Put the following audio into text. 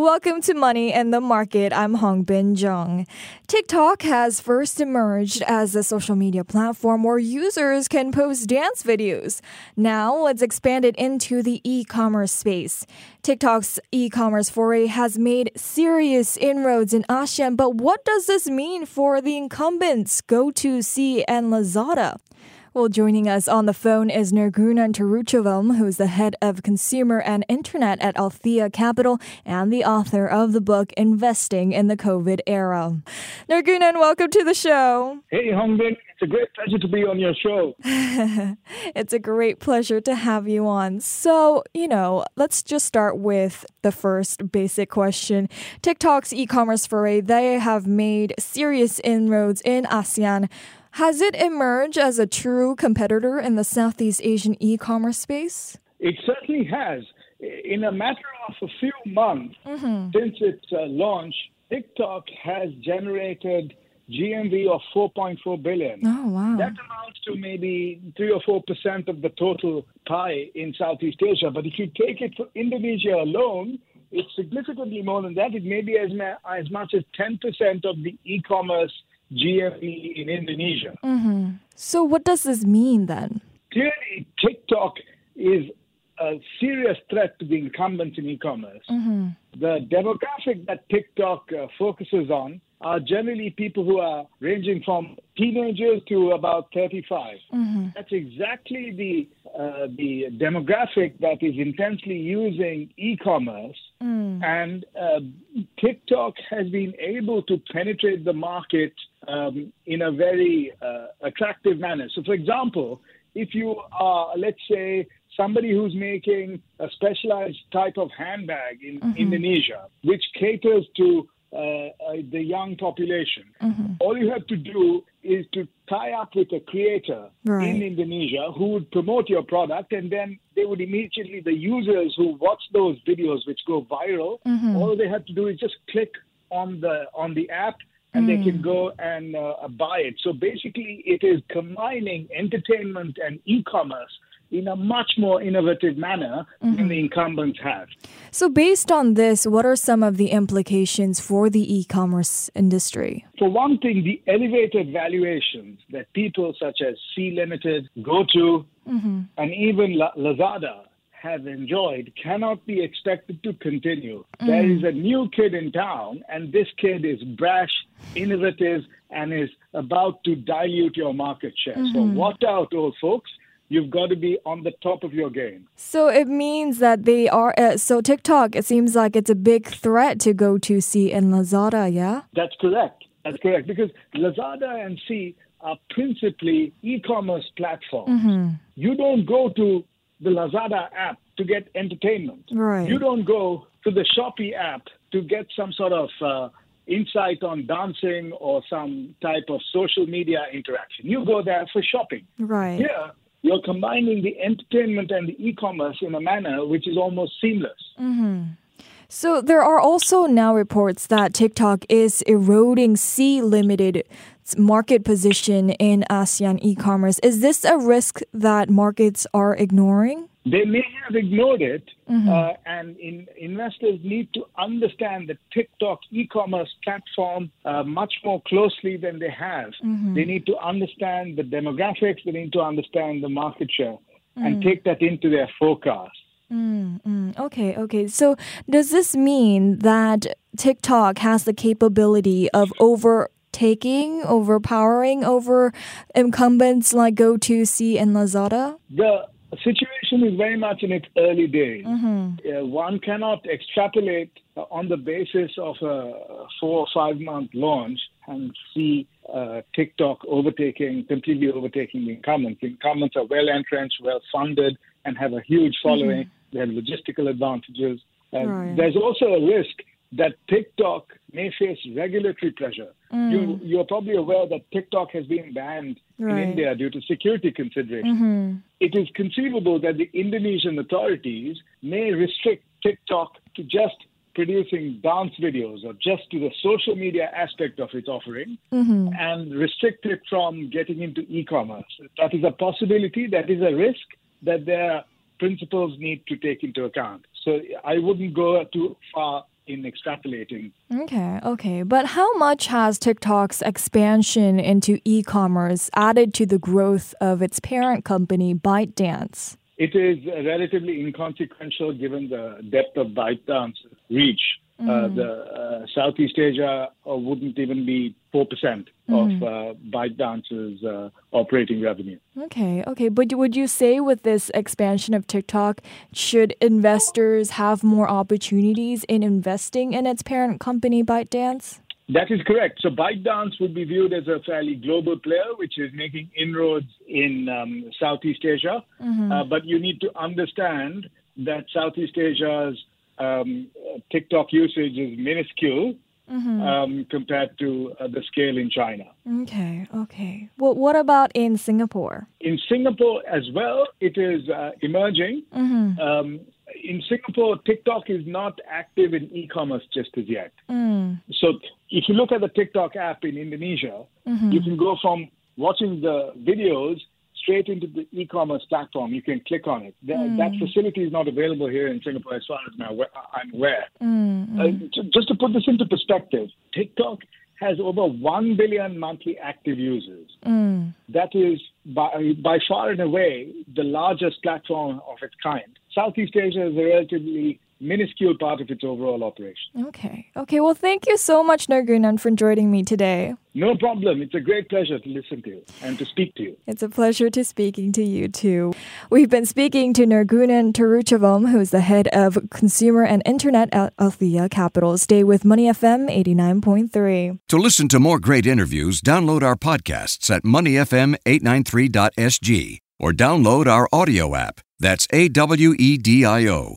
Welcome to Money and the Market. I'm Hong Bin Jung. TikTok has first emerged as a social media platform where users can post dance videos. Now it's expanded into the e-commerce space. TikTok's e-commerce foray has made serious inroads in ASEAN, but what does this mean for the incumbents GoTo Sea and Lazada? Well, joining us on the phone is Nirgunan Tiruchelvam, who is the head of consumer and internet at Aletheia Capital and the author of the book Investing in the COVID Era. Nirgunan, welcome to the show. Hey, Hongbin. It's a great pleasure to be on your show. it's a great pleasure to have you on. So, you know, let's just start with the first basic question. TikTok's e commerce foray, they have made serious inroads in ASEAN. Has it emerged as a true competitor in the Southeast Asian e commerce space? It certainly has. In a matter of a few months mm-hmm. since its uh, launch, TikTok has generated GMV of 4.4 billion. Oh, wow. That amounts to maybe 3 or 4% of the total pie in Southeast Asia. But if you take it for Indonesia alone, it's significantly more than that. It may be as, ma- as much as 10% of the e commerce GMV in Indonesia. Mm-hmm. So, what does this mean then? Clearly, TikTok is a serious threat to the incumbents in e commerce. Mm-hmm. The demographic that TikTok uh, focuses on are generally people who are ranging from teenagers to about 35. Mm-hmm. That's exactly the uh, the demographic that is intensely using e-commerce, mm. and uh, TikTok has been able to penetrate the market um, in a very uh, attractive manner. So, for example, if you are, let's say, somebody who's making a specialized type of handbag in mm-hmm. Indonesia, which caters to uh, uh, the young population. Mm-hmm. All you have to do is to tie up with a creator right. in Indonesia who would promote your product, and then they would immediately, the users who watch those videos which go viral, mm-hmm. all they have to do is just click on the on the app and mm. they can mm. go and uh, buy it. So basically, it is combining entertainment and e-commerce in a much more innovative manner mm-hmm. than the incumbents have. So, based on this, what are some of the implications for the e commerce industry? For one thing, the elevated valuations that people such as Sea Limited, GoTo, mm-hmm. and even La- Lazada have enjoyed cannot be expected to continue. Mm. There is a new kid in town, and this kid is brash, innovative, and is about to dilute your market share. Mm-hmm. So watch out, old folks you've got to be on the top of your game. So it means that they are. Uh, so TikTok, it seems like it's a big threat to GoTo Sea and Lazada. Yeah. That's correct. That's correct because Lazada and Sea are principally e-commerce platforms. Mm-hmm. You don't go to the Lazada app to get entertainment. Right. You don't go to the Shopee app to get some sort of uh, insight on dancing or some type of social media interaction. You go there for shopping. Right. Here, you're combining the entertainment and the e-commerce in a manner which is almost seamless. Mm-hmm. So there are also now reports that TikTok is eroding Sea Limited market position in ASEAN e-commerce. Is this a risk that markets are ignoring? They may have ignored it, mm-hmm. uh, and in, investors need to understand the TikTok e-commerce platform uh, much more closely than they have. Mm-hmm. They need to understand the demographics. They need to understand the market share, mm-hmm. and mm. take that into their forecast. Mm, okay, okay. So does this mean that TikTok has the capability of overtaking, overpowering over incumbents like GoTo Sea and Lazada? The situation is very much in its early days. Mm-hmm. Uh, one cannot extrapolate uh, on the basis of a four or five month launch and see uh, TikTok overtaking, completely overtaking the incumbents. The incumbents are well entrenched, well funded, and have a huge following. Mm-hmm. They have logistical advantages. Right. There's also a risk that TikTok may face regulatory pressure. Mm. You, you're probably aware that TikTok has been banned right. in India due to security considerations. Mm-hmm. It is conceivable that the Indonesian authorities may restrict TikTok to just producing dance videos or just to the social media aspect of its offering mm-hmm. and restrict it from getting into e commerce. That is a possibility, that is a risk that their principles need to take into account. So I wouldn't go too far in extrapolating. Okay, okay. But how much has TikTok's expansion into e commerce added to the growth of its parent company, ByteDance? It is relatively inconsequential given the depth of ByteDance's reach. Uh, mm. The uh, Southeast Asia uh, wouldn't even be 4% mm. of uh, ByteDance's uh, operating revenue. Okay, okay. But would you say with this expansion of TikTok, should investors have more opportunities in investing in its parent company, ByteDance? That is correct. So ByteDance would be viewed as a fairly global player, which is making inroads in um, Southeast Asia. Mm-hmm. Uh, but you need to understand that Southeast Asia's um, TikTok usage is minuscule mm-hmm. um, compared to uh, the scale in China. Okay, okay. Well, what about in Singapore? In Singapore as well, it is uh, emerging. Mm-hmm. Um, in Singapore, TikTok is not active in e-commerce just as yet. Mm. So if you look at the TikTok app in Indonesia, mm-hmm. you can go from watching the videos straight into the e-commerce platform. You can click on it. That, mm. that facility is not available here in Singapore, as far as I'm aware. Mm. Uh, just to put this into perspective, TikTok has over 1 billion monthly active users. Mm. That is by, by far and away the largest platform of its kind. Southeast Asia is a relatively minuscule part of its overall operation. Okay. Okay. Well, thank you so much, Nirgunan, for joining me today. No problem. It's a great pleasure to listen to you and to speak to you. It's a pleasure to speaking to you too. We've been speaking to Nirgunan Tiruchelvam, who's the head of consumer and internet at Aletheia Capital. Stay with Money FM 89.3. To listen to more great interviews, download our podcasts at moneyfm893.sg or download our audio app. That's A W E D I O.